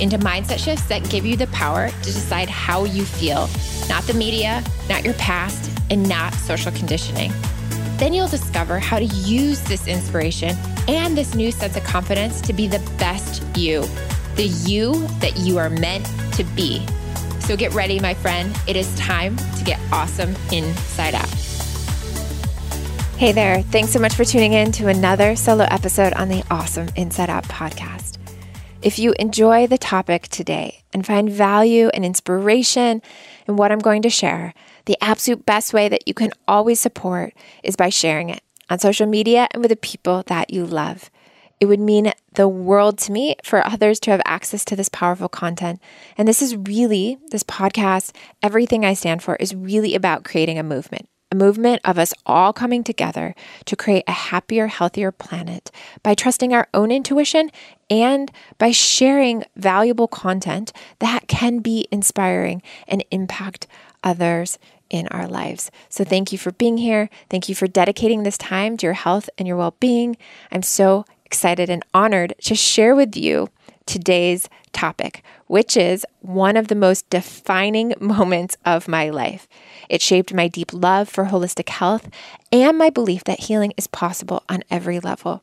into mindset shifts that give you the power to decide how you feel, not the media, not your past, and not social conditioning. Then you'll discover how to use this inspiration and this new sense of confidence to be the best you, the you that you are meant to be. So get ready, my friend. It is time to get awesome inside out. Hey there. Thanks so much for tuning in to another solo episode on the Awesome Inside Out podcast. If you enjoy the topic today and find value and inspiration in what I'm going to share, the absolute best way that you can always support is by sharing it on social media and with the people that you love. It would mean the world to me for others to have access to this powerful content. And this is really, this podcast, everything I stand for is really about creating a movement a movement of us all coming together to create a happier, healthier planet by trusting our own intuition and by sharing valuable content that can be inspiring and impact others in our lives. So, thank you for being here. Thank you for dedicating this time to your health and your well being. I'm so excited and honored to share with you today's topic, which is one of the most defining moments of my life. It shaped my deep love for holistic health and my belief that healing is possible on every level.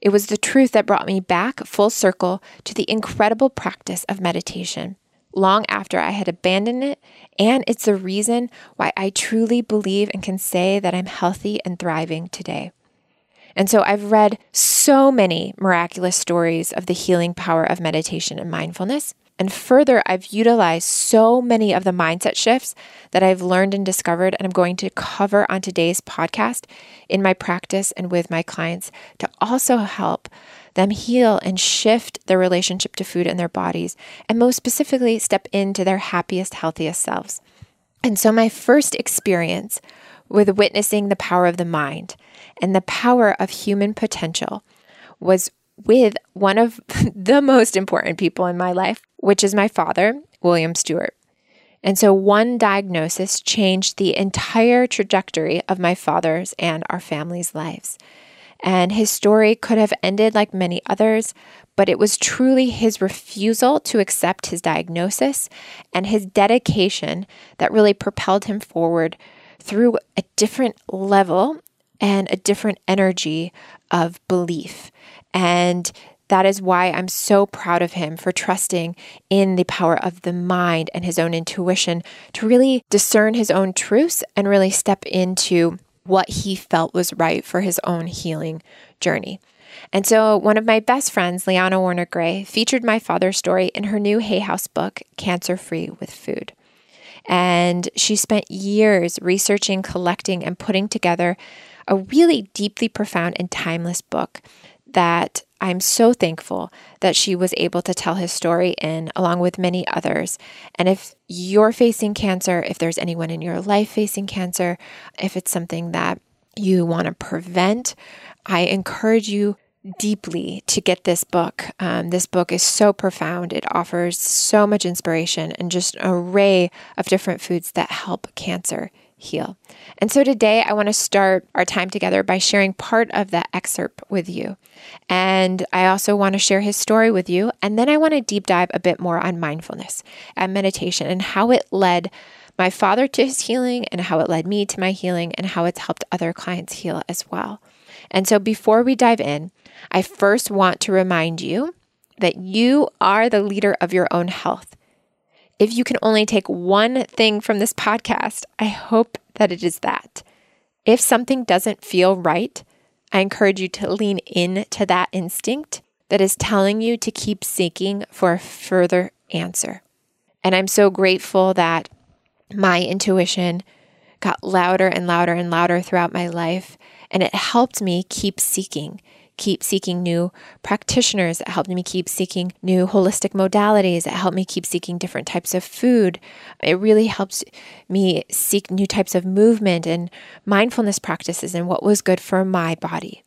It was the truth that brought me back full circle to the incredible practice of meditation long after I had abandoned it, and it's the reason why I truly believe and can say that I'm healthy and thriving today. And so I've read so many miraculous stories of the healing power of meditation and mindfulness. And further, I've utilized so many of the mindset shifts that I've learned and discovered, and I'm going to cover on today's podcast in my practice and with my clients to also help them heal and shift their relationship to food and their bodies, and most specifically, step into their happiest, healthiest selves. And so, my first experience with witnessing the power of the mind and the power of human potential was with one of the most important people in my life, which is my father, William Stewart. And so, one diagnosis changed the entire trajectory of my father's and our family's lives. And his story could have ended like many others, but it was truly his refusal to accept his diagnosis and his dedication that really propelled him forward through a different level and a different energy of belief. And that is why I'm so proud of him for trusting in the power of the mind and his own intuition to really discern his own truths and really step into what he felt was right for his own healing journey. And so, one of my best friends, Liana Werner-Gray, featured my father's story in her new Hay House book, Cancer Free with Food. And she spent years researching, collecting, and putting together a really deeply profound and timeless book that I'm so thankful that she was able to tell his story in, along with many others. And if you're facing cancer, if there's anyone in your life facing cancer, if it's something that you want to prevent, I encourage you deeply to get this book. Um, this book is so profound. It offers so much inspiration and just an array of different foods that help cancer heal. And so today I want to start our time together by sharing part of that excerpt with you. And I also want to share his story with you. And then I want to deep dive a bit more on mindfulness and meditation and how it led my father to his healing and how it led me to my healing and how it's helped other clients heal as well. And so before we dive in, I first want to remind you that you are the leader of your own health. If you can only take one thing from this podcast, I hope that it is that. If something doesn't feel right, I encourage you to lean in to that instinct that is telling you to keep seeking for a further answer. And I'm so grateful that my intuition got louder and louder and louder throughout my life, and it helped me keep seeking, keep seeking new practitioners. It helped me keep seeking new holistic modalities. It helped me keep seeking different types of food. It really helped me seek new types of movement and mindfulness practices and what was good for my body.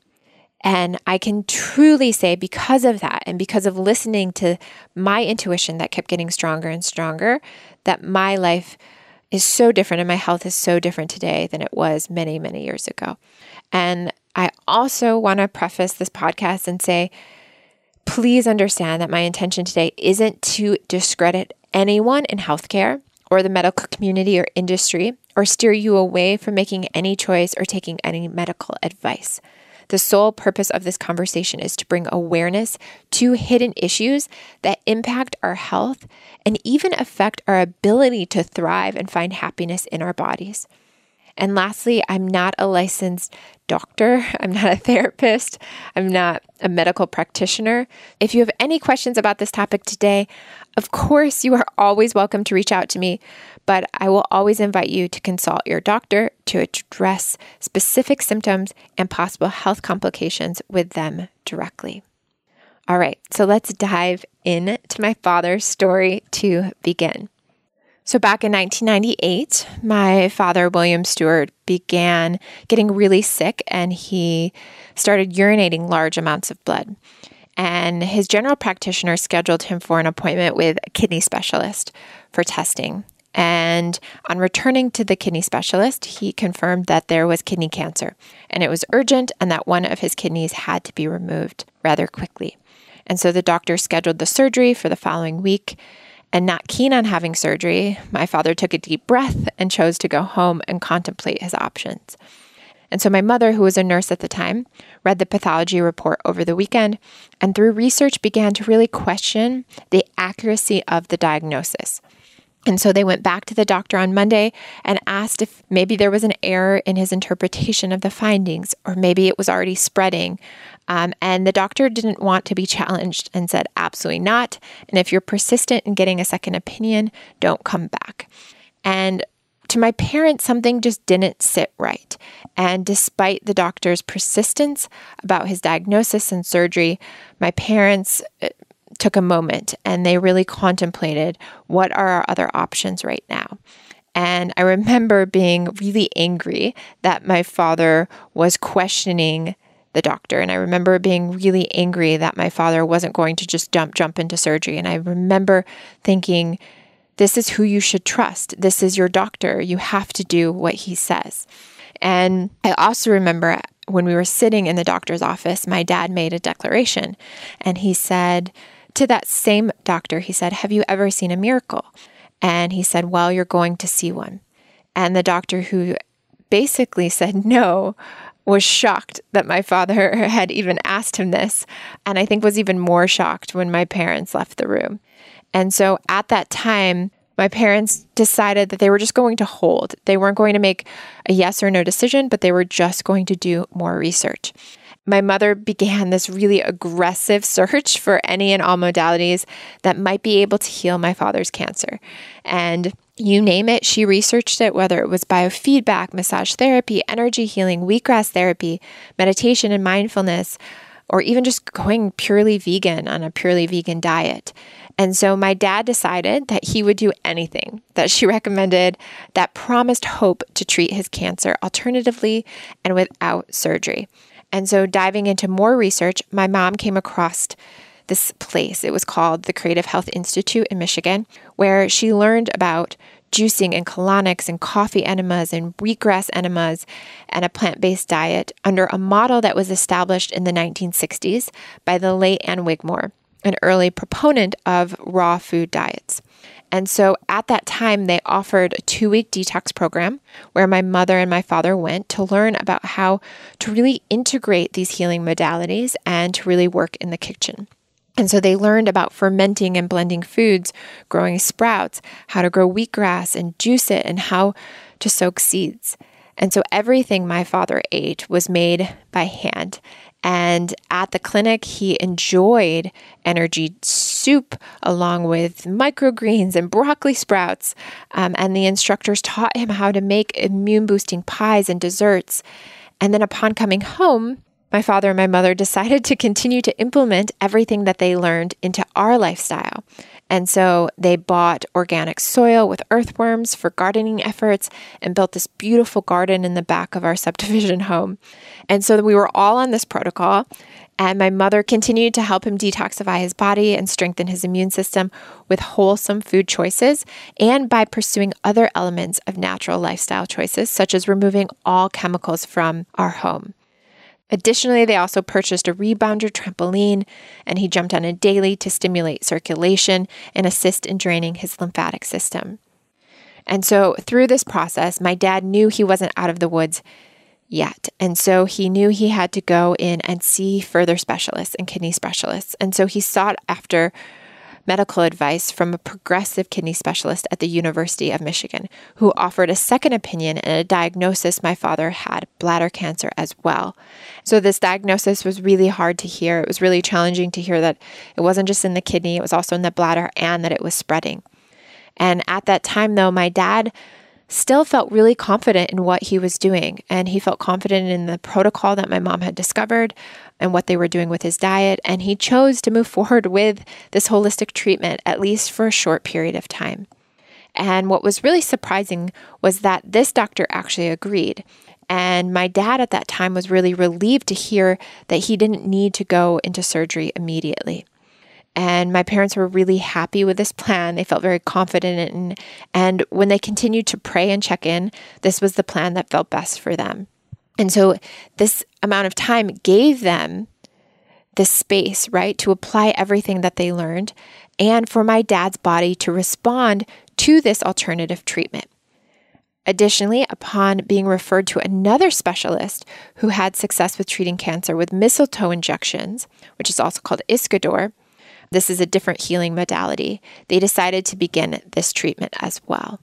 And I can truly say, because of that, and because of listening to my intuition that kept getting stronger and stronger, that my life is so different and my health is so different today than it was many, many years ago. And I also want to preface this podcast and say, please understand that my intention today isn't to discredit anyone in healthcare or the medical community or industry or steer you away from making any choice or taking any medical advice. The sole purpose of this conversation is to bring awareness to hidden issues that impact our health and even affect our ability to thrive and find happiness in our bodies. And lastly, I'm not a licensed doctor. I'm not a therapist. I'm not a medical practitioner. If you have any questions about this topic today, of course, you are always welcome to reach out to me but I will always invite you to consult your doctor to address specific symptoms and possible health complications with them directly. All right, so let's dive into my father's story to begin. So, back in 1998, my father, William Stewart, began getting really sick and he started urinating large amounts of blood. And his general practitioner scheduled him for an appointment with a kidney specialist for testing. And on returning to the kidney specialist, he confirmed that there was kidney cancer and it was urgent and that one of his kidneys had to be removed rather quickly. And so the doctor scheduled the surgery for the following week. And not keen on having surgery, my father took a deep breath and chose to go home and contemplate his options. And so my mother, who was a nurse at the time, read the pathology report over the weekend and through research began to really question the accuracy of the diagnosis. And so they went back to the doctor on Monday and asked if maybe there was an error in his interpretation of the findings, or maybe it was already spreading. Um, and the doctor didn't want to be challenged and said, absolutely not. And if you're persistent in getting a second opinion, don't come back. And to my parents, something just didn't sit right. And despite the doctor's persistence about his diagnosis and surgery, my parents uh, took a moment and they really contemplated what are our other options right now. And I remember being really angry that my father was questioning the doctor. And I remember being really angry that my father wasn't going to just jump jump into surgery. And I remember thinking, this is who you should trust. This is your doctor. You have to do what he says. And I also remember when we were sitting in the doctor's office, my dad made a declaration and he said, to that same doctor, he said, Have you ever seen a miracle? And he said, Well, you're going to see one. And the doctor, who basically said no, was shocked that my father had even asked him this. And I think was even more shocked when my parents left the room. And so at that time, my parents decided that they were just going to hold. They weren't going to make a yes or no decision, but they were just going to do more research my mother began this really aggressive search for any and all modalities that might be able to heal my father's cancer. And you name it, she researched it, whether it was biofeedback, massage therapy, energy healing, wheatgrass therapy, meditation, and mindfulness, or even just going purely vegan on a purely vegan diet. And so my dad decided that he would do anything that she recommended that promised hope to treat his cancer alternatively and without surgery. And so, diving into more research, my mom came across this place. It was called the Creative Health Institute in Michigan, where she learned about juicing and colonics and coffee enemas and wheatgrass enemas and a plant based diet under a model that was established in the 1960s by the late Ann Wigmore, an early proponent of raw food diets. And so at that time, they offered a two week detox program where my mother and my father went to learn about how to really integrate these healing modalities and to really work in the kitchen. And so they learned about fermenting and blending foods, growing sprouts, how to grow wheatgrass and juice it, and how to soak seeds. And so everything my father ate was made by hand. And at the clinic, he enjoyed energy soup along with microgreens and broccoli sprouts. Um, and the instructors taught him how to make immune boosting pies and desserts. And then upon coming home, my father and my mother decided to continue to implement everything that they learned into our lifestyle. And so they bought organic soil with earthworms for gardening efforts and built this beautiful garden in the back of our subdivision home. And so we were all on this protocol. And my mother continued to help him detoxify his body and strengthen his immune system with wholesome food choices and by pursuing other elements of natural lifestyle choices, such as removing all chemicals from our home. Additionally, they also purchased a rebounder trampoline, and he jumped on it daily to stimulate circulation and assist in draining his lymphatic system. And so, through this process, my dad knew he wasn't out of the woods yet. And so, he knew he had to go in and see further specialists and kidney specialists. And so, he sought after medical advice from a progressive kidney specialist at the University of Michigan, who offered a second opinion and a diagnosis my father had bladder cancer as well. So, this diagnosis was really hard to hear. It was really challenging to hear that it wasn't just in the kidney, it was also in the bladder and that it was spreading. And at that time, though, my dad still felt really confident in what he was doing. And he felt confident in the protocol that my mom had discovered and what they were doing with his diet. And he chose to move forward with this holistic treatment, at least for a short period of time. And what was really surprising was that this doctor actually agreed. And my dad at that time was really relieved to hear that he didn't need to go into surgery immediately. And my parents were really happy with this plan. They felt very confident in and when they continued to pray and check in, this was the plan that felt best for them. And so this amount of time gave them the space, right, to apply everything that they learned and for my dad's body to respond to this alternative treatment. Additionally, upon being referred to another specialist who had success with treating cancer with mistletoe injections, which is also called Iscador, this is a different healing modality, they decided to begin this treatment as well.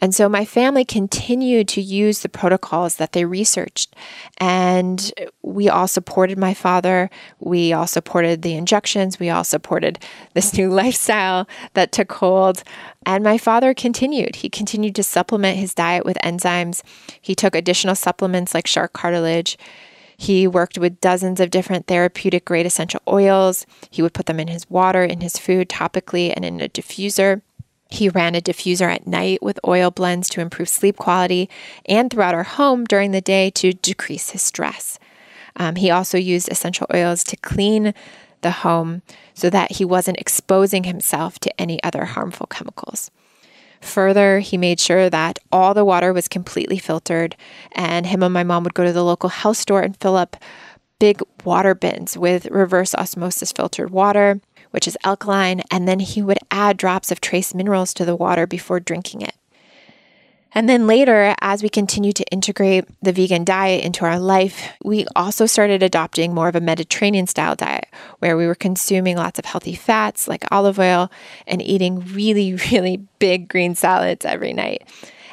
And so my family continued to use the protocols that they researched. And we all supported my father. We all supported the injections. We all supported this new lifestyle that took hold. And my father continued. He continued to supplement his diet with enzymes. He took additional supplements like shark cartilage. He worked with dozens of different therapeutic grade essential oils. He would put them in his water, in his food, topically, and in a diffuser. He ran a diffuser at night with oil blends to improve sleep quality and throughout our home during the day to decrease his stress. Um, he also used essential oils to clean the home so that he wasn't exposing himself to any other harmful chemicals. Further, he made sure that all the water was completely filtered, and him and my mom would go to the local health store and fill up big water bins with reverse osmosis filtered water which is alkaline, and then he would add drops of trace minerals to the water before drinking it. And then later, as we continued to integrate the vegan diet into our life, we also started adopting more of a Mediterranean style diet where we were consuming lots of healthy fats like olive oil and eating really, really big green salads every night.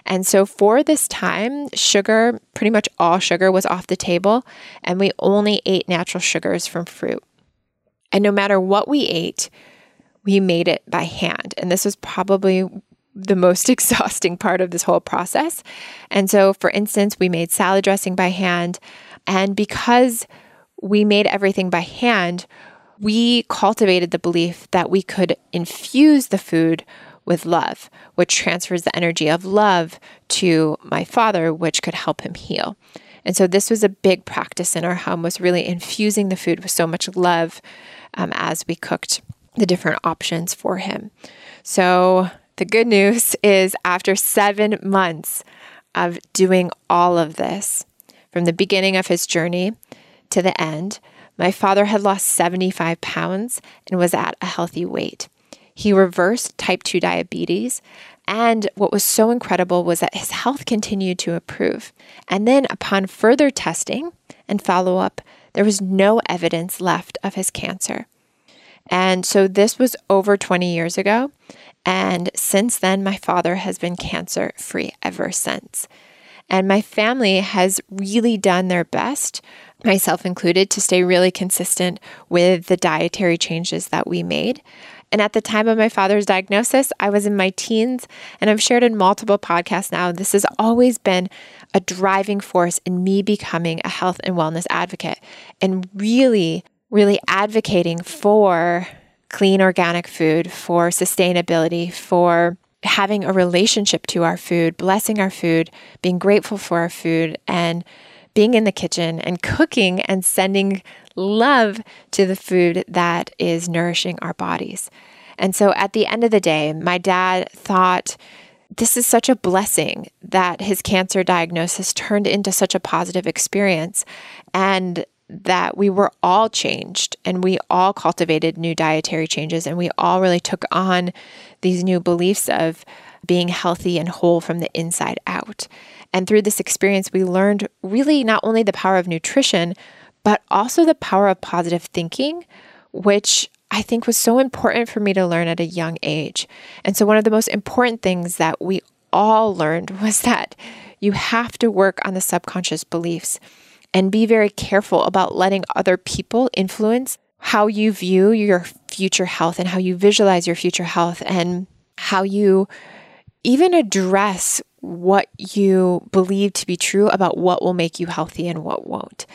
And so for this time, sugar, pretty much all sugar was off the table, and we only ate natural sugars from fruit. And no matter what we ate, we made it by hand. And this was probably the most exhausting part of this whole process. And so, for instance, we made salad dressing by hand. And because we made everything by hand, we cultivated the belief that we could infuse the food with love, which transfers the energy of love to my father, which could help him heal. And so this was a big practice in our home was really infusing the food with so much love um, as we cooked the different options for him. So, the good news is after seven months of doing all of this, from the beginning of his journey to the end, my father had lost 75 pounds and was at a healthy weight. He reversed type 2 diabetes. And what was so incredible was that his health continued to improve. And then, upon further testing and follow up, there was no evidence left of his cancer. And so this was over 20 years ago. And since then, my father has been cancer free ever since. And my family has really done their best, myself included, to stay really consistent with the dietary changes that we made. And at the time of my father's diagnosis, I was in my teens, and I've shared in multiple podcasts now. This has always been a driving force in me becoming a health and wellness advocate and really, really advocating for clean organic food, for sustainability, for having a relationship to our food, blessing our food, being grateful for our food, and being in the kitchen and cooking and sending love to the food that is nourishing our bodies. And so at the end of the day, my dad thought this is such a blessing that his cancer diagnosis turned into such a positive experience and that we were all changed and we all cultivated new dietary changes and we all really took on these new beliefs of being healthy and whole from the inside out. And through this experience, we learned really not only the power of nutrition, but also the power of positive thinking, which I think was so important for me to learn at a young age. And so, one of the most important things that we all learned was that you have to work on the subconscious beliefs and be very careful about letting other people influence how you view your future health and how you visualize your future health and how you even address what you believe to be true about what will make you healthy and what won't.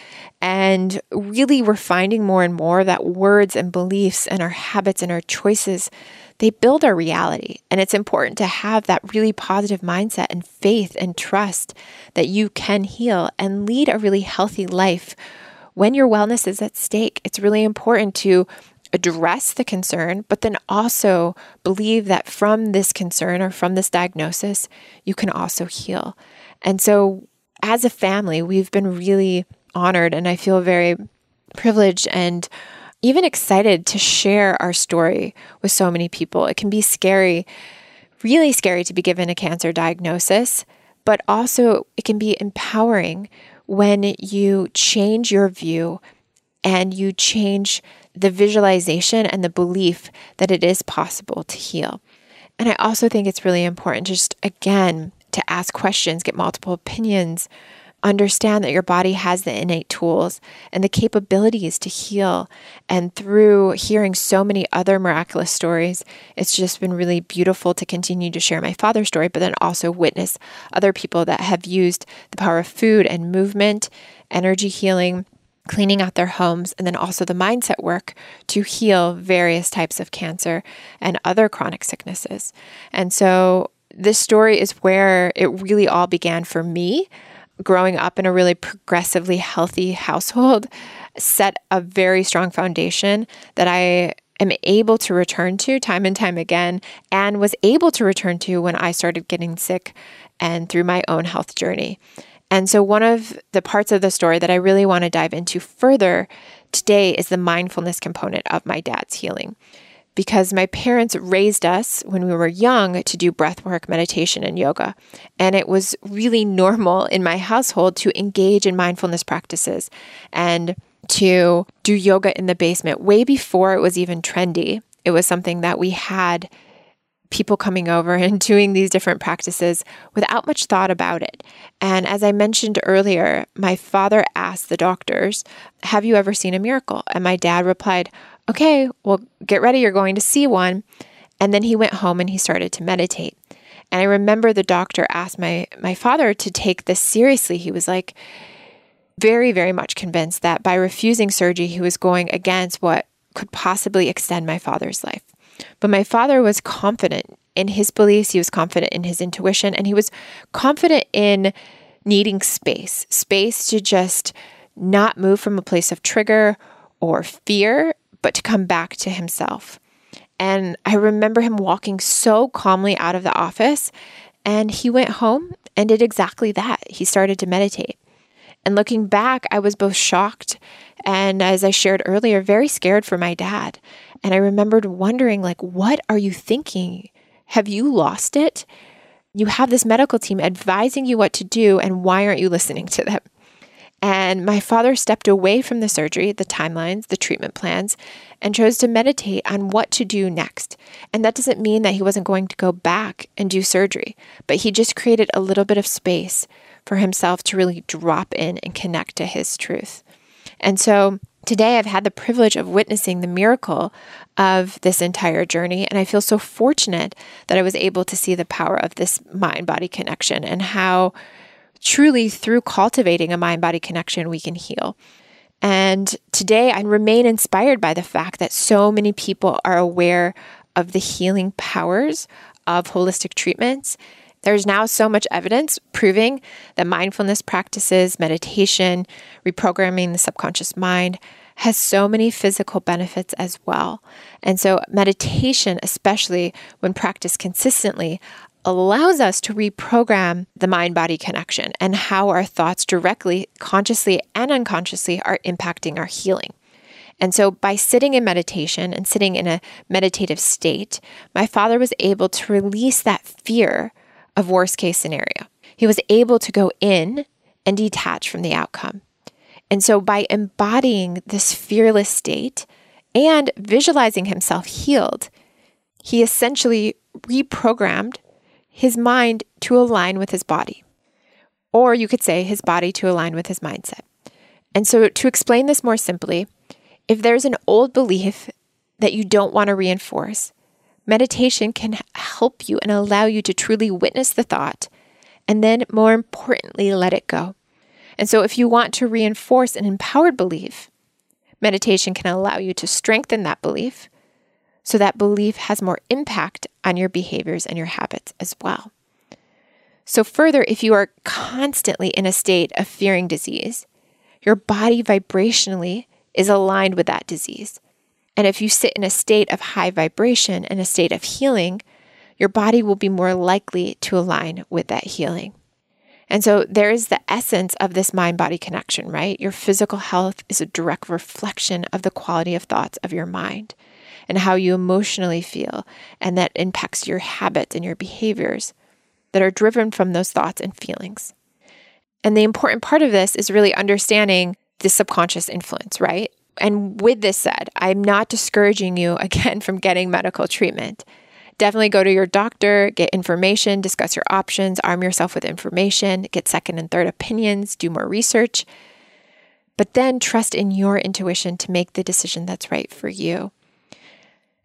And really, we're finding more and more that words and beliefs and our habits and our choices. They build our reality. And it's important to have that really positive mindset and faith and trust that you can heal and lead a really healthy life when your wellness is at stake. It's really important to address the concern, but then also believe that from this concern or from this diagnosis, you can also heal. And so, as a family, we've been really honored, and I feel very privileged and even excited to share our story with so many people. It can be scary, really scary to be given a cancer diagnosis, but also it can be empowering when you change your view and you change the visualization and the belief that it is possible to heal. And I also think it's really important just again to ask questions, get multiple opinions, understand that your body has the innate tools and the capabilities to heal. And through hearing so many other miraculous stories, it's just been really beautiful to continue to share my father's story, but then also witness other people that have used the power of food and movement, energy healing cleaning out their homes, and then also the mindset work to heal various types of cancer and other chronic sicknesses. And so, this story is where it really all began for me. Growing up in a really progressively healthy household set a very strong foundation that I am able to return to time and time again, and was able to return to when I started getting sick and through my own health journey. And so, one of the parts of the story that I really want to dive into further today is the mindfulness component of my dad's healing. Because my parents raised us when we were young to do breath work, meditation, and yoga. And it was really normal in my household to engage in mindfulness practices and to do yoga in the basement way before it was even trendy. It was something that we had people coming over and doing these different practices without much thought about it. And as I mentioned earlier, my father asked the doctors, Have you ever seen a miracle? And my dad replied, Okay, well, get ready, you're going to see one. And then he went home and he started to meditate. And I remember the doctor asked my, my father to take this seriously. He was like, very, very much convinced that by refusing surgery, he was going against what could possibly extend my father's life. But my father was confident in his beliefs, he was confident in his intuition, and he was confident in needing space space to just not move from a place of trigger or fear, but to come back to himself. And I remember him walking so calmly out of the office, and he went home and did exactly that. He started to meditate. And looking back, I was both shocked and, as I shared earlier, very scared for my dad. And I remembered wondering, like, what are you thinking? Have you lost it? You have this medical team advising you what to do, and why aren't you listening to them? And my father stepped away from the surgery, the timelines, the treatment plans, and chose to meditate on what to do next. And that doesn't mean that he wasn't going to go back and do surgery, but he just created a little bit of space for himself to really drop in and connect to his truth. And so today I've had the privilege of witnessing the miracle of this entire journey. And I feel so fortunate that I was able to see the power of this mind body connection and how truly through cultivating a mind body connection, we can heal. And today I remain inspired by the fact that so many people are aware of the healing powers of holistic treatments. There's now so much evidence proving that mindfulness practices, meditation, reprogramming the subconscious mind has so many physical benefits as well. And so, meditation, especially when practiced consistently, allows us to reprogram the mind body connection and how our thoughts directly, consciously, and unconsciously are impacting our healing. And so, by sitting in meditation and sitting in a meditative state, my father was able to release that fear of worst case scenario. He was able to go in and detach from the outcome. And so, by embodying this fearless state and visualizing himself healed, he essentially reprogrammed his mind to align with his body. Or you could say his body to align with his mindset. And so, to explain this more simply, if there's an old belief that you don't want to reinforce, meditation can help you and allow you to truly witness the thought and then, more importantly, let it go. And so, if you want to reinforce an empowered belief, meditation can allow you to strengthen that belief so that belief has more impact on your behaviors and your habits as well. So, further, if you are constantly in a state of fearing disease, your body vibrationally is aligned with that disease. And if you sit in a state of high vibration and a state of healing, your body will be more likely to align with that healing. And so there is the essence of this mind body connection, right? Your physical health is a direct reflection of the quality of thoughts of your mind and how you emotionally feel. And that impacts your habits and your behaviors that are driven from those thoughts and feelings. And the important part of this is really understanding the subconscious influence, right? And with this said, I'm not discouraging you again from getting medical treatment. Definitely go to your doctor, get information, discuss your options, arm yourself with information, get second and third opinions, do more research. But then trust in your intuition to make the decision that's right for you.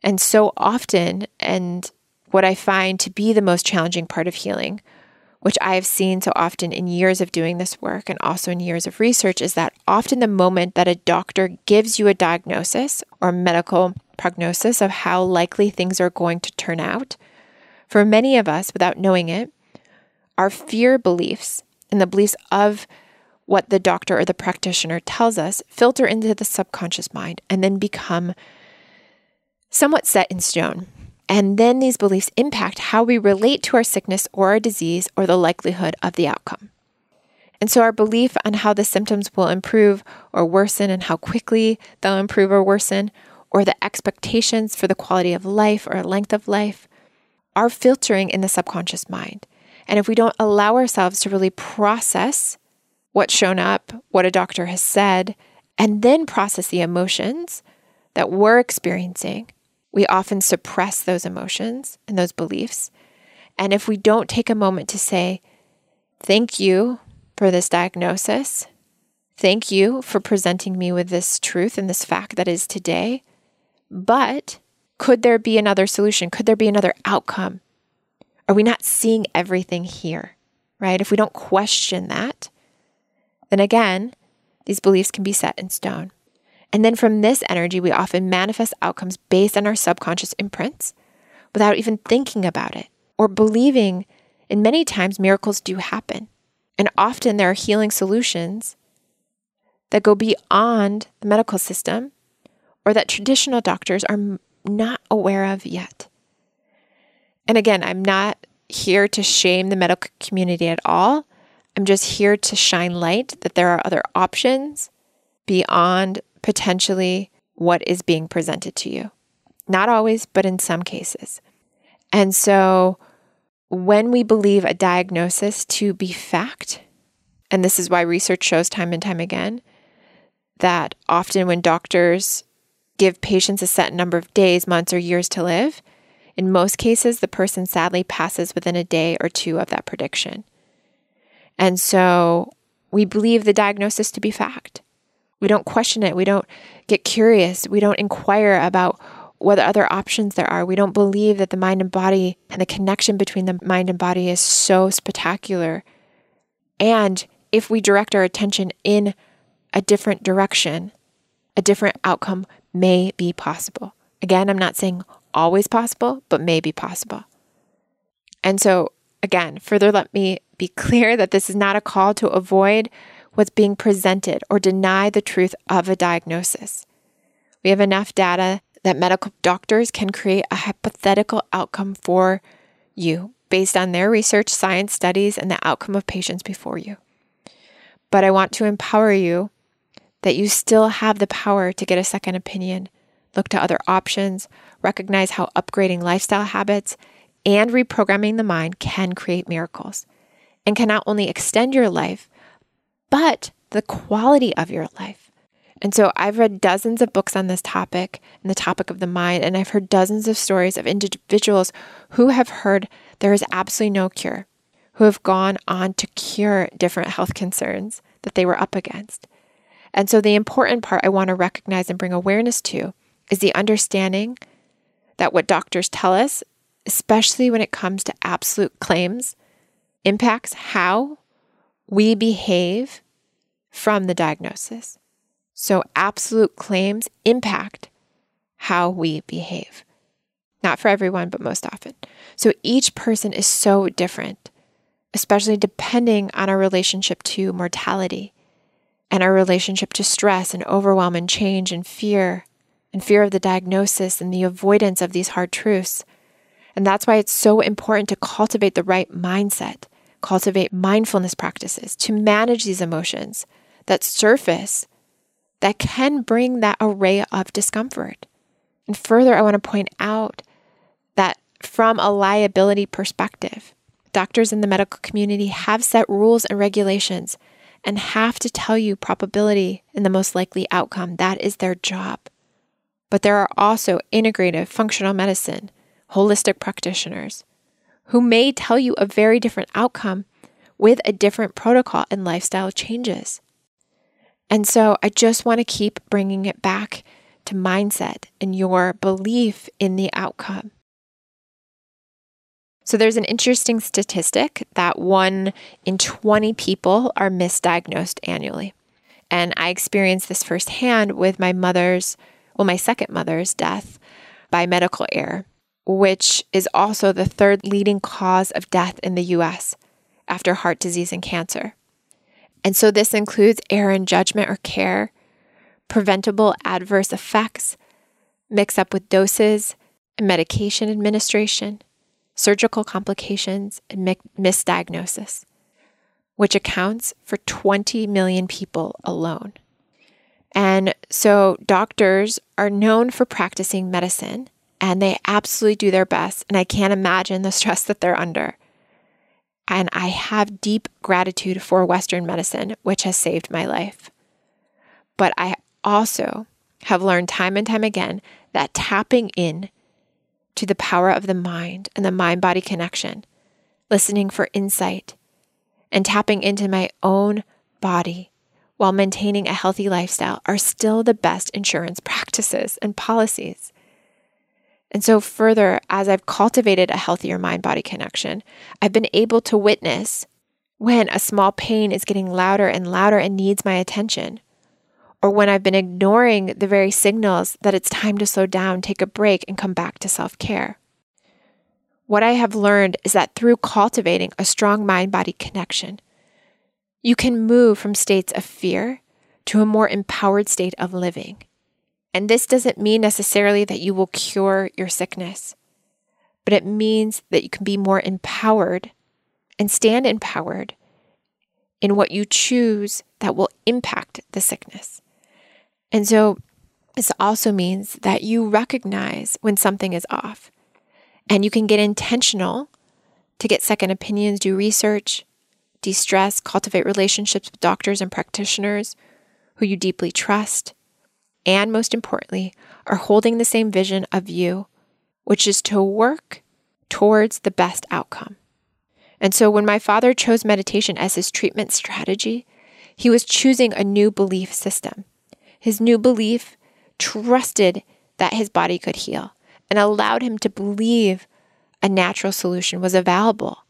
And so often, and what I find to be the most challenging part of healing, which I have seen so often in years of doing this work and also in years of research, is that often the moment that a doctor gives you a diagnosis or medical prognosis of how likely things are going to turn out, for many of us, without knowing it, our fear beliefs and the beliefs of what the doctor or the practitioner tells us filter into the subconscious mind and then become somewhat set in stone. And then these beliefs impact how we relate to our sickness or our disease or the likelihood of the outcome. And so, our belief on how the symptoms will improve or worsen and how quickly they'll improve or worsen, or the expectations for the quality of life or length of life, are filtering in the subconscious mind. And if we don't allow ourselves to really process what's shown up, what a doctor has said, and then process the emotions that we're experiencing, we often suppress those emotions and those beliefs. And if we don't take a moment to say, Thank you for this diagnosis. Thank you for presenting me with this truth and this fact that is today. But could there be another solution? Could there be another outcome? Are we not seeing everything here? Right? If we don't question that, then again, these beliefs can be set in stone. And then from this energy, we often manifest outcomes based on our subconscious imprints without even thinking about it or believing. And many times, miracles do happen. And often, there are healing solutions that go beyond the medical system or that traditional doctors are not aware of yet. And again, I'm not here to shame the medical community at all. I'm just here to shine light that there are other options beyond potentially what is being presented to you. Not always, but in some cases. And so when we believe a diagnosis to be fact, and this is why research shows time and time again that often when doctors give patients a set number of days, months, or years to live, in most cases, the person sadly passes within a day or two of that prediction. And so we believe the diagnosis to be fact. We don't question it. We don't get curious. We don't inquire about what other options there are. We don't believe that the mind and body and the connection between the mind and body is so spectacular. And if we direct our attention in a different direction, a different outcome may be possible. Again, I'm not saying always possible, but may be possible. And so, again, further let me be clear that this is not a call to avoid what's being presented or deny the truth of a diagnosis. We have enough data that medical doctors can create a hypothetical outcome for you based on their research, science studies, and the outcome of patients before you. But I want to empower you that you still have the power to get a second opinion, look to other options, recognize how upgrading lifestyle habits and reprogramming the mind can create miracles and can not only extend your life, but the quality of your life. And so I've read dozens of books on this topic and the topic of the mind, and I've heard dozens of stories of individuals who have heard there is absolutely no cure, who have gone on to cure different health concerns that they were up against. And so the important part I want to recognize and bring awareness to is the understanding that what doctors tell us, especially when it comes to absolute claims, impacts how we behave from the diagnosis. So, absolute claims impact how we behave. Not for everyone, but most often. So, each person is so different, especially depending on our relationship to mortality and our relationship to stress and overwhelm and change and fear and fear of the diagnosis and the avoidance of these hard truths. And that's why it's so important to cultivate the right mindset, cultivate mindfulness practices to manage these emotions that surface that can bring that array of discomfort. And further, I want to point out that from a liability perspective, doctors in the medical community have set rules and regulations and have to tell you probability and the most likely outcome. That is their job. But there are also integrative functional medicine, holistic practitioners who may tell you a very different outcome with a different protocol and lifestyle changes. And so I just want to keep bringing it back to mindset and your belief in the outcome. So there's an interesting statistic that one in 20 people are misdiagnosed annually. And I experienced this firsthand with my mother's, well, my second mother's death by medical error, which is also the third leading cause of death in the US after heart disease and cancer. And so this includes error in judgment or care, preventable adverse effects, mix up with doses and medication administration, surgical complications, and mi- misdiagnosis, which accounts for 20 million people alone. And so doctors are known for practicing medicine and they absolutely do their best. And I can't imagine the stress that they're under. And I have deep gratitude for Western medicine, which has saved my life. But I also have learned time and time again that tapping in to the power of the mind and the mind body connection, listening for insight, and tapping into my own body while maintaining a healthy lifestyle are still the best insurance practices and policies. And so, further, as I've cultivated a healthier mind body connection, I've been able to witness when a small pain is getting louder and louder and needs my attention, or when I've been ignoring the very signals that it's time to slow down, take a break, and come back to self care. What I have learned is that through cultivating a strong mind body connection, you can move from states of fear to a more empowered state of living. And this doesn't mean necessarily that you will cure your sickness, but it means that you can be more empowered and stand empowered in what you choose that will impact the sickness. And so this also means that you recognize when something is off and you can get intentional to get second opinions, do research, de stress, cultivate relationships with doctors and practitioners who you deeply trust and most importantly, are holding the same vision of you, which is to work towards the best outcome. And so when my father chose meditation as his treatment strategy, he was choosing a new belief system. His new belief trusted that his body could heal and allowed him to believe a natural solution was available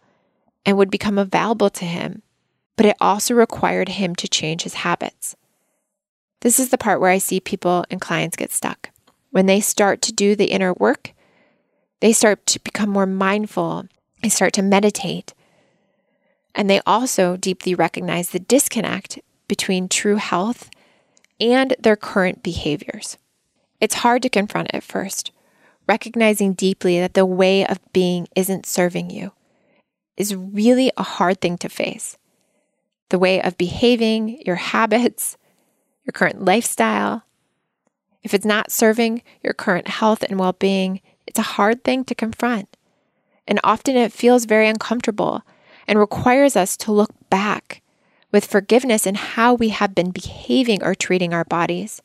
and would become available to him. But it also required him to change his habits. This is the part where I see people and clients get stuck. When they start to do the inner work, they start to become more mindful, they start to meditate, and they also deeply recognize the disconnect between true health and their current behaviors. It's hard to confront at first, recognizing deeply that the way of being isn't serving you is really a hard thing to face. The way of behaving, your habits, your current lifestyle, if it's not serving your current health and well being, it's a hard thing to confront. And often it feels very uncomfortable and requires us to look back with forgiveness in how we have been behaving or treating our bodies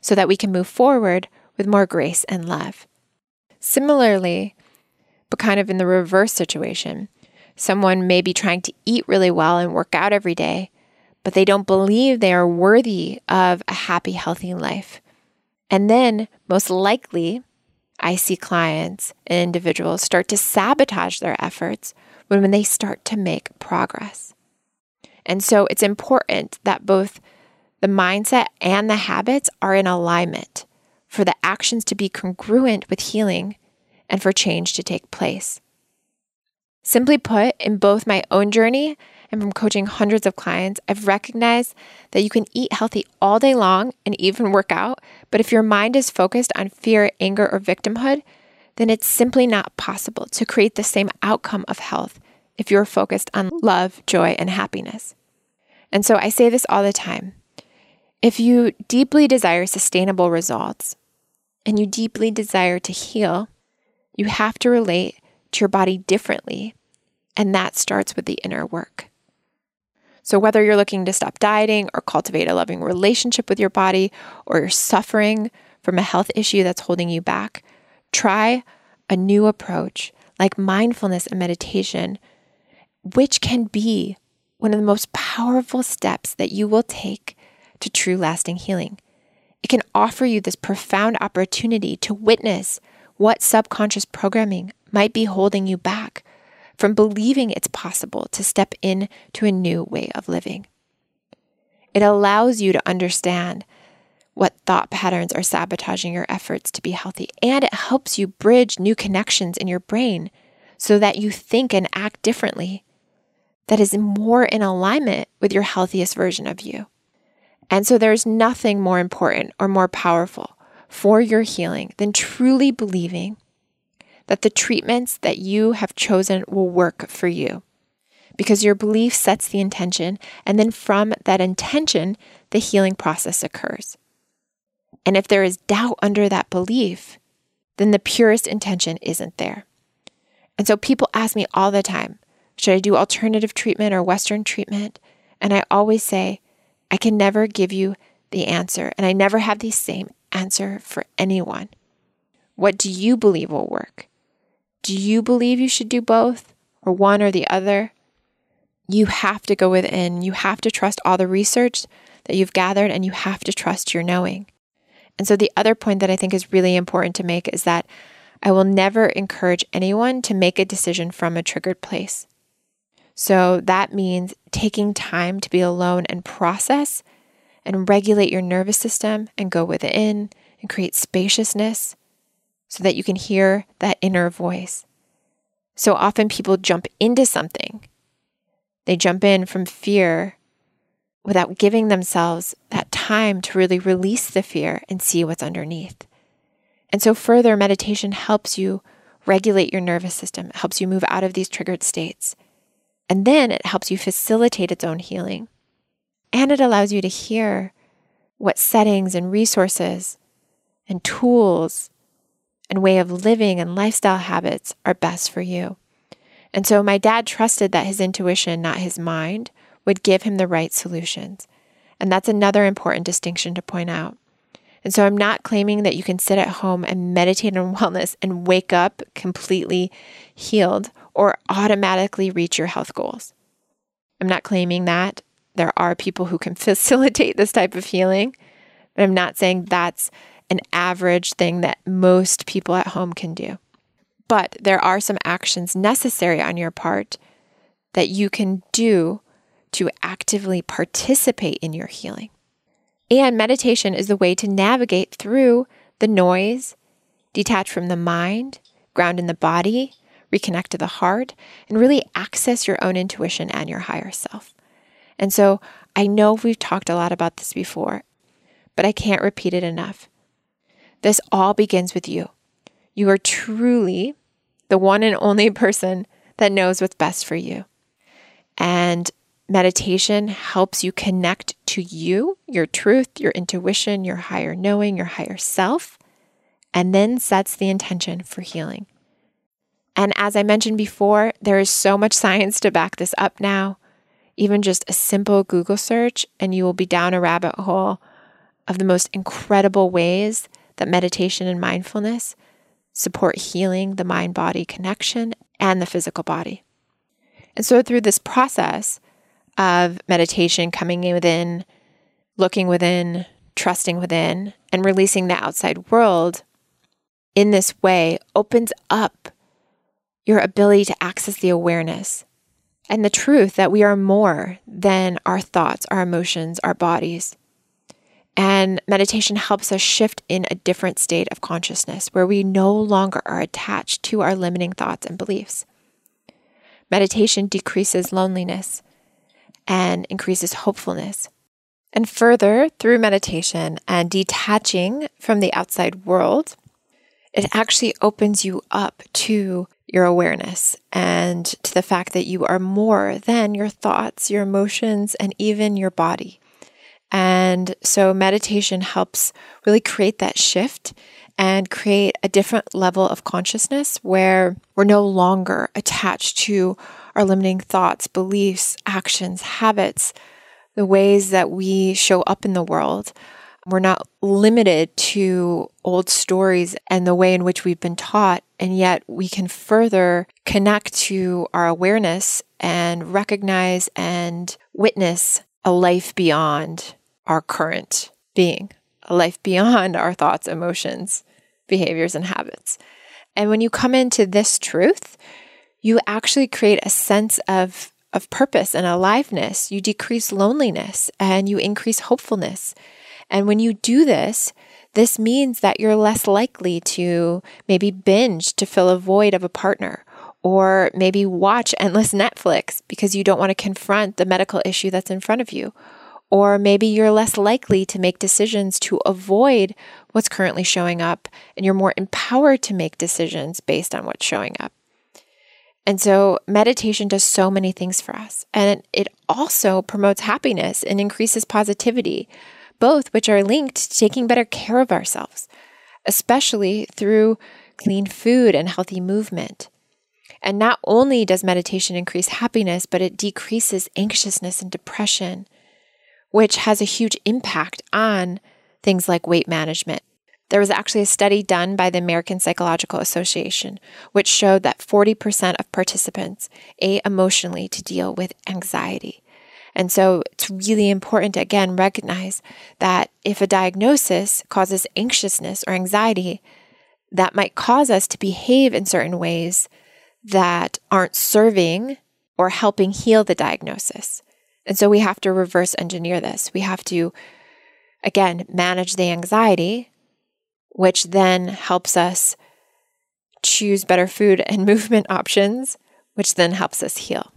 so that we can move forward with more grace and love. Similarly, but kind of in the reverse situation, someone may be trying to eat really well and work out every day, but they don't believe they are worthy of a happy, healthy life. And then, most likely, I see clients and individuals start to sabotage their efforts when, when they start to make progress. And so it's important that both the mindset and the habits are in alignment for the actions to be congruent with healing and for change to take place. Simply put, in both my own journey and from coaching hundreds of clients, I've recognized that you can eat healthy all day long and even work out, but if your mind is focused on fear, anger, or victimhood, then it's simply not possible to create the same outcome of health if you're focused on love, joy, and happiness. And so I say this all the time. If you deeply desire sustainable results and you deeply desire to heal, you have to relate to your body differently. And that starts with the inner work. So, whether you're looking to stop dieting or cultivate a loving relationship with your body, or you're suffering from a health issue that's holding you back, try a new approach like mindfulness and meditation, which can be one of the most powerful steps that you will take to true lasting healing. It can offer you this profound opportunity to witness what subconscious programming might be holding you back from believing it's possible to step into a new way of living. It allows you to understand what thought patterns are sabotaging your efforts to be healthy, and it helps you bridge new connections in your brain so that you think and act differently that is more in alignment with your healthiest version of you. And so there's nothing more important or more powerful for your healing than truly believing that the treatments that you have chosen will work for you. Because your belief sets the intention, and then from that intention, the healing process occurs. And if there is doubt under that belief, then the purest intention isn't there. And so people ask me all the time should I do alternative treatment or Western treatment? And I always say, I can never give you the answer, and I never have the same answer for anyone. What do you believe will work? Do you believe you should do both or one or the other? You have to go within. You have to trust all the research that you've gathered and you have to trust your knowing. And so, the other point that I think is really important to make is that I will never encourage anyone to make a decision from a triggered place. So, that means taking time to be alone and process and regulate your nervous system and go within and create spaciousness so that you can hear that inner voice. So often people jump into something. They jump in from fear without giving themselves that time to really release the fear and see what's underneath. And so, further, meditation helps you regulate your nervous system, it helps you move out of these triggered states. And then it helps you facilitate its own healing. And it allows you to hear what settings and resources and tools and way of living and lifestyle habits are best for you. And so my dad trusted that his intuition, not his mind, would give him the right solutions. And that's another important distinction to point out. And so I'm not claiming that you can sit at home and meditate on wellness and wake up completely healed or automatically reach your health goals. I'm not claiming that. There are people who can facilitate this type of healing. but I'm not saying that's an average thing that most people at home can do. But there are some actions necessary on your part that you can do to actively participate in your healing. And meditation is the way to navigate through the noise, detach from the mind, ground in the body, reconnect to the heart, and really access your own intuition and your higher self. And so I know we've talked a lot about this before, but I can't repeat it enough. This all begins with you. You are truly the one and only person that knows what's best for you. And meditation helps you connect to you, your truth, your intuition, your higher knowing, your higher self, and then sets the intention for healing. And as I mentioned before, there is so much science to back this up now. Even just a simple Google search, and you will be down a rabbit hole of the most incredible ways that meditation and mindfulness support healing the mind body connection and the physical body. And so, through this process of meditation, coming within, looking within, trusting within, and releasing the outside world in this way opens up your ability to access the awareness and the truth that we are more than our thoughts, our emotions, our bodies. And meditation helps us shift in a different state of consciousness where we no longer are attached to our limiting thoughts and beliefs. Meditation decreases loneliness and increases hopefulness. And further, through meditation and detaching from the outside world, it actually opens you up to your awareness and to the fact that you are more than your thoughts, your emotions, and even your body. And so meditation helps really create that shift and create a different level of consciousness where we're no longer attached to our limiting thoughts, beliefs, actions, habits, the ways that we show up in the world. We're not limited to old stories and the way in which we've been taught, and yet we can further connect to our awareness and recognize and witness a life beyond our current being, a life beyond our thoughts, emotions, behaviors, and habits. And when you come into this truth, you actually create a sense of, of purpose and aliveness. You decrease loneliness and you increase hopefulness. And when you do this, this means that you're less likely to maybe binge to fill a void of a partner or maybe watch endless Netflix because you don't want to confront the medical issue that's in front of you. Or maybe you're less likely to make decisions to avoid what's currently showing up, and you're more empowered to make decisions based on what's showing up. And so, meditation does so many things for us. And it also promotes happiness and increases positivity, both which are linked to taking better care of ourselves, especially through clean food and healthy movement. And not only does meditation increase happiness, but it decreases anxiousness and depression, which has a huge impact on things like weight management. There was actually a study done by the American Psychological Association, which showed that 40% of participants ate emotionally to deal with anxiety. And so it's really important to again recognize that if a diagnosis causes anxiousness or anxiety, that might cause us to behave in certain ways that aren't serving or helping heal the diagnosis. And so we have to reverse engineer this. We have to, again, manage the anxiety, which then helps us choose better food and movement options, which then helps us heal.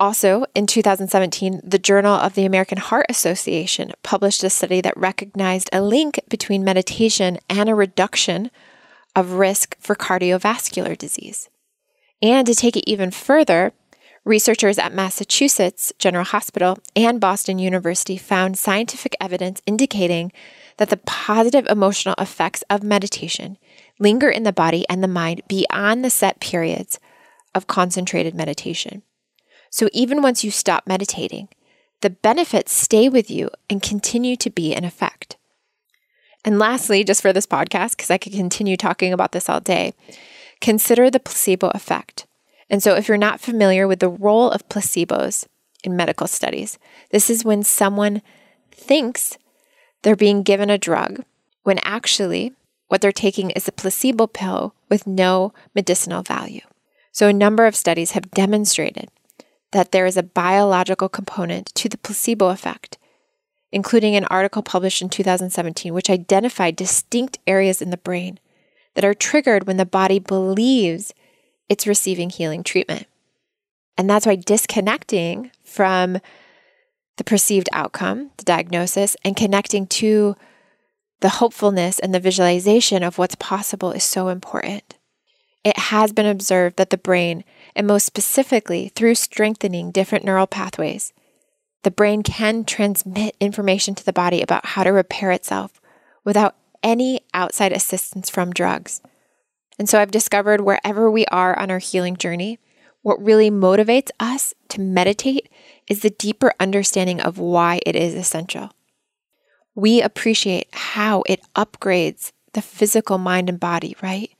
Also, in 2017, the Journal of the American Heart Association published a study that recognized a link between meditation and a reduction of risk for cardiovascular disease. And to take it even further, Researchers at Massachusetts General Hospital and Boston University found scientific evidence indicating that the positive emotional effects of meditation linger in the body and the mind beyond the set periods of concentrated meditation. So even once you stop meditating, the benefits stay with you and continue to be in effect. And lastly, just for this podcast, because I could continue talking about this all day, consider the placebo effect. And so, if you're not familiar with the role of placebos in medical studies, this is when someone thinks they're being given a drug when actually what they're taking is a placebo pill with no medicinal value. So, a number of studies have demonstrated that there is a biological component to the placebo effect, including an article published in 2017, which identified distinct areas in the brain that are triggered when the body believes it's receiving healing treatment. And that's why disconnecting from the perceived outcome, the diagnosis, and connecting to the hopefulness and the visualization of what's possible is so important. It has been observed that the brain, and most specifically through strengthening different neural pathways, the brain can transmit information to the body about how to repair itself without any outside assistance from drugs. And so I've discovered wherever we are on our healing journey, what really motivates us to meditate is the deeper understanding of why it is essential. We appreciate how it upgrades the physical mind and body, right?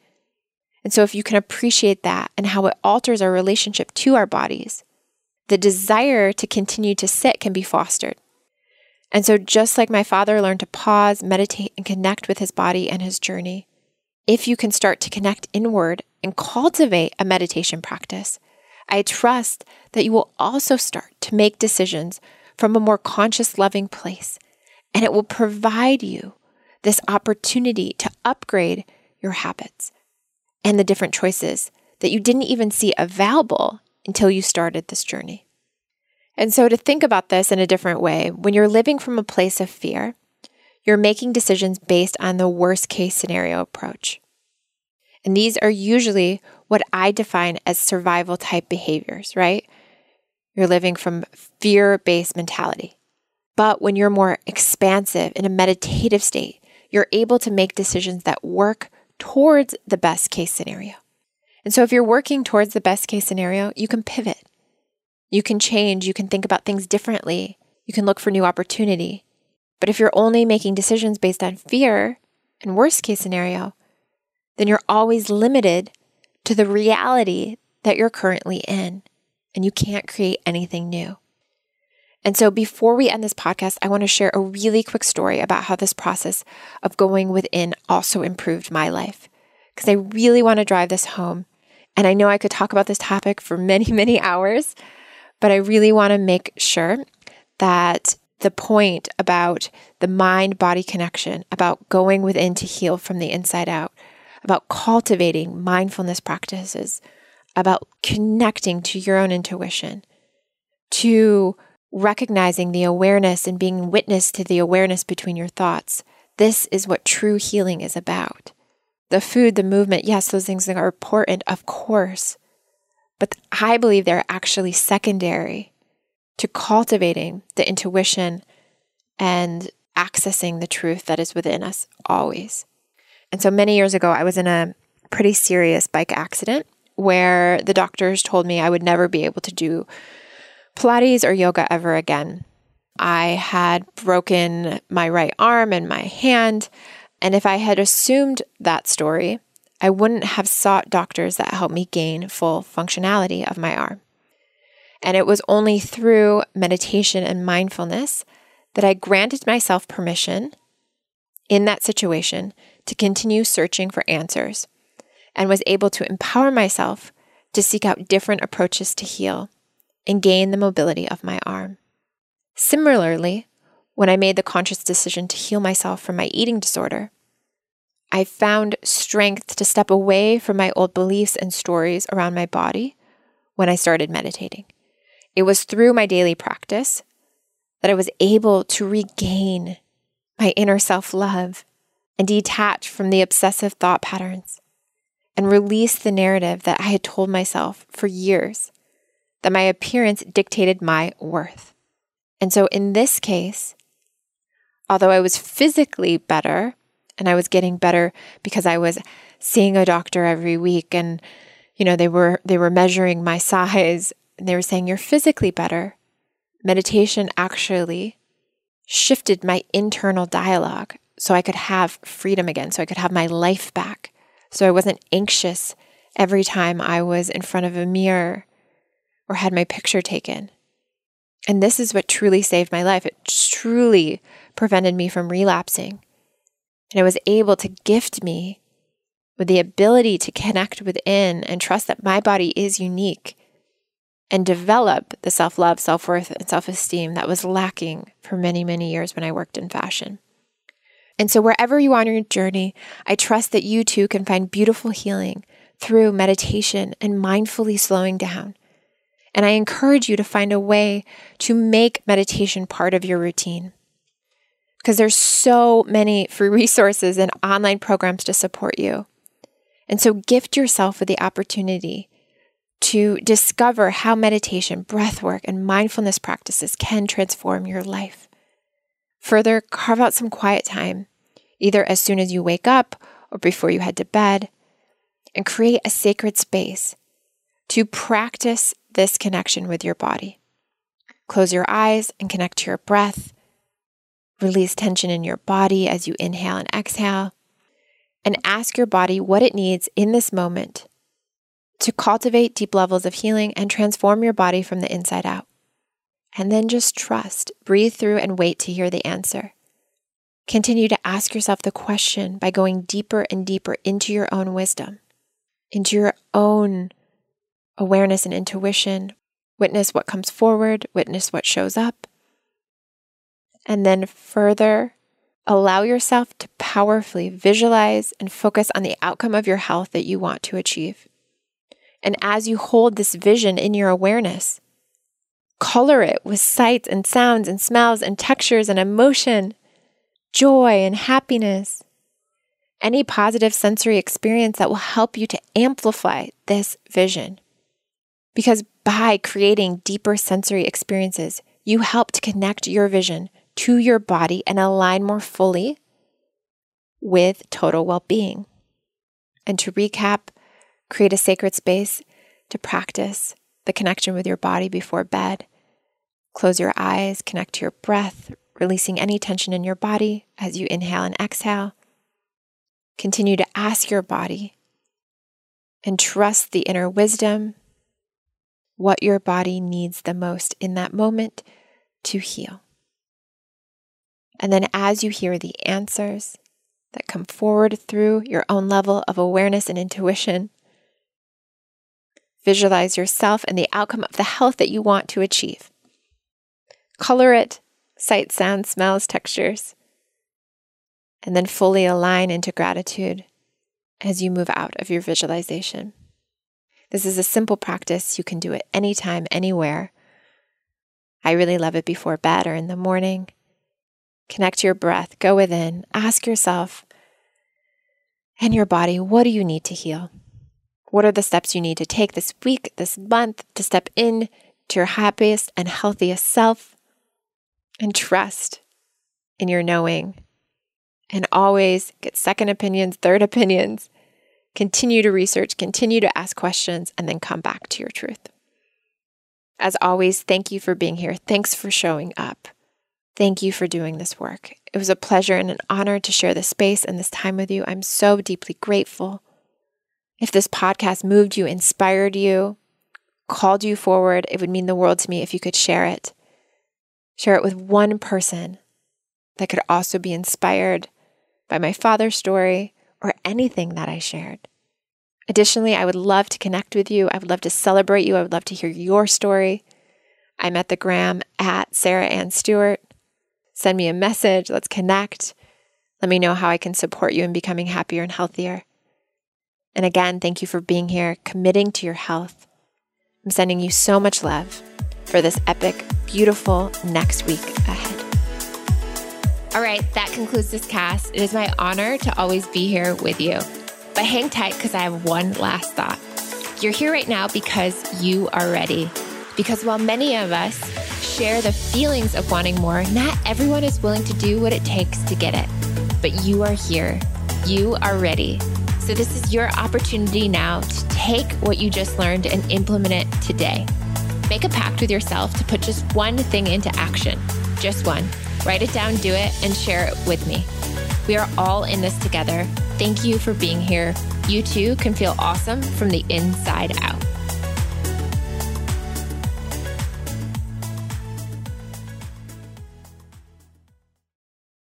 And so, if you can appreciate that and how it alters our relationship to our bodies, the desire to continue to sit can be fostered. And so, just like my father learned to pause, meditate, and connect with his body and his journey, if you can start to connect inward and cultivate a meditation practice, I trust that you will also start to make decisions from a more conscious, loving place. And it will provide you this opportunity to upgrade your habits and the different choices that you didn't even see available until you started this journey. And so, to think about this in a different way, when you're living from a place of fear, you're making decisions based on the worst case scenario approach. And these are usually what I define as survival type behaviors, right? You're living from fear based mentality. But when you're more expansive in a meditative state, you're able to make decisions that work towards the best case scenario. And so if you're working towards the best case scenario, you can pivot. You can change. You can think about things differently. You can look for new opportunity. But if you're only making decisions based on fear and worst case scenario, then you're always limited to the reality that you're currently in, and you can't create anything new. And so, before we end this podcast, I want to share a really quick story about how this process of going within also improved my life. Because I really want to drive this home. And I know I could talk about this topic for many, many hours, but I really want to make sure that the point about the mind body connection, about going within to heal from the inside out, about cultivating mindfulness practices, about connecting to your own intuition, to recognizing the awareness and being witness to the awareness between your thoughts. This is what true healing is about. The food, the movement, yes, those things are important, of course. But I believe they're actually secondary to cultivating the intuition and accessing the truth that is within us always. And so many years ago, I was in a pretty serious bike accident where the doctors told me I would never be able to do Pilates or yoga ever again. I had broken my right arm and my hand. And if I had assumed that story, I wouldn't have sought doctors that helped me gain full functionality of my arm. And it was only through meditation and mindfulness that I granted myself permission in that situation to continue searching for answers and was able to empower myself to seek out different approaches to heal and gain the mobility of my arm. Similarly, when I made the conscious decision to heal myself from my eating disorder, I found strength to step away from my old beliefs and stories around my body when I started meditating. It was through my daily practice that I was able to regain my inner self love and detach from the obsessive thought patterns and release the narrative that I had told myself for years that my appearance dictated my worth. And so in this case, although I was physically better and I was getting better because I was seeing a doctor every week and you know they were they were measuring my size and they were saying you're physically better. Meditation actually shifted my internal dialogue so I could have freedom again, so I could have my life back. So I wasn't anxious every time I was in front of a mirror or had my picture taken. And this is what truly saved my life. It truly prevented me from relapsing. And it was able to gift me with the ability to connect within and trust that my body is unique and develop the self love, self worth, and self esteem that was lacking for many, many years when I worked in fashion. And so, wherever you are on your journey, I trust that you too can find beautiful healing through meditation and mindfully slowing down. And I encourage you to find a way to make meditation part of your routine. Because there's so many free resources and online programs to support you. And so gift yourself with the opportunity to discover how meditation, breath work, and mindfulness practices can transform your life. Further, carve out some quiet time, either as soon as you wake up or before you head to bed, and create a sacred space to practice this connection with your body. Close your eyes and connect to your breath. Release tension in your body as you inhale and exhale. And ask your body what it needs in this moment to cultivate deep levels of healing and transform your body from the inside out. And then just trust, breathe through, and wait to hear the answer. Continue to ask yourself the question by going deeper and deeper into your own wisdom, into your own awareness and intuition. Witness what comes forward, witness what shows up. And then further, allow yourself to powerfully visualize and focus on the outcome of your health that you want to achieve. And as you hold this vision in your awareness, color it with sights and sounds and smells and textures and emotion, joy and happiness, any positive sensory experience that will help you to amplify this vision. Because by creating deeper sensory experiences, you help to connect your vision to your body and align more fully with total well being. And to recap, create a sacred space to practice the connection with your body before bed. Close your eyes, connect to your breath, releasing any tension in your body as you inhale and exhale. Continue to ask your body and trust the inner wisdom, what your body needs the most in that moment to heal. And then as you hear the answers that come forward through your own level of awareness and intuition, visualize yourself and the outcome of the health that you want to achieve. Color it, sight, sound, smells, textures, and then fully align into gratitude as you move out of your visualization. This is a simple practice. You can do it anytime, anywhere. I really love it before bed or in the morning. Connect your breath, go within, ask yourself and your body, what do you need to heal? What are the steps you need to take this week, this month to step in to your happiest and healthiest self? And trust in your knowing. And always get second opinions, third opinions. Continue to research, continue to ask questions, and then come back to your truth. As always, thank you for being here. Thanks for showing up. Thank you for doing this work. It was a pleasure and an honor to share this space and this time with you. I'm so deeply grateful. If this podcast moved you, inspired you, called you forward, it would mean the world to me if you could share it. Share it with one person that could also be inspired by my father's story or anything that I shared. Additionally, I would love to connect with you. I would love to celebrate you. I would love to hear your story. I'm at the gram at Sarah Ann Stewart send me a message. Let's connect. Let me know how I can support you in becoming happier and healthier. And again, thank you for being here, committing to your health. I'm sending you so much love for this epic, beautiful next week ahead. All right, that concludes this cast. It is my honor to always be here with you. But hang tight because I have one last thought. You're here right now because you are ready. Because while many of us share the feelings of wanting more, not everyone is willing to do what it takes to get it. But you are here. You are ready. So, this is your opportunity now to take what you just learned and implement it today. Make a pact with yourself to put just one thing into action. Just one. Write it down, do it, and share it with me. We are all in this together. Thank you for being here. You too can feel awesome from the inside out.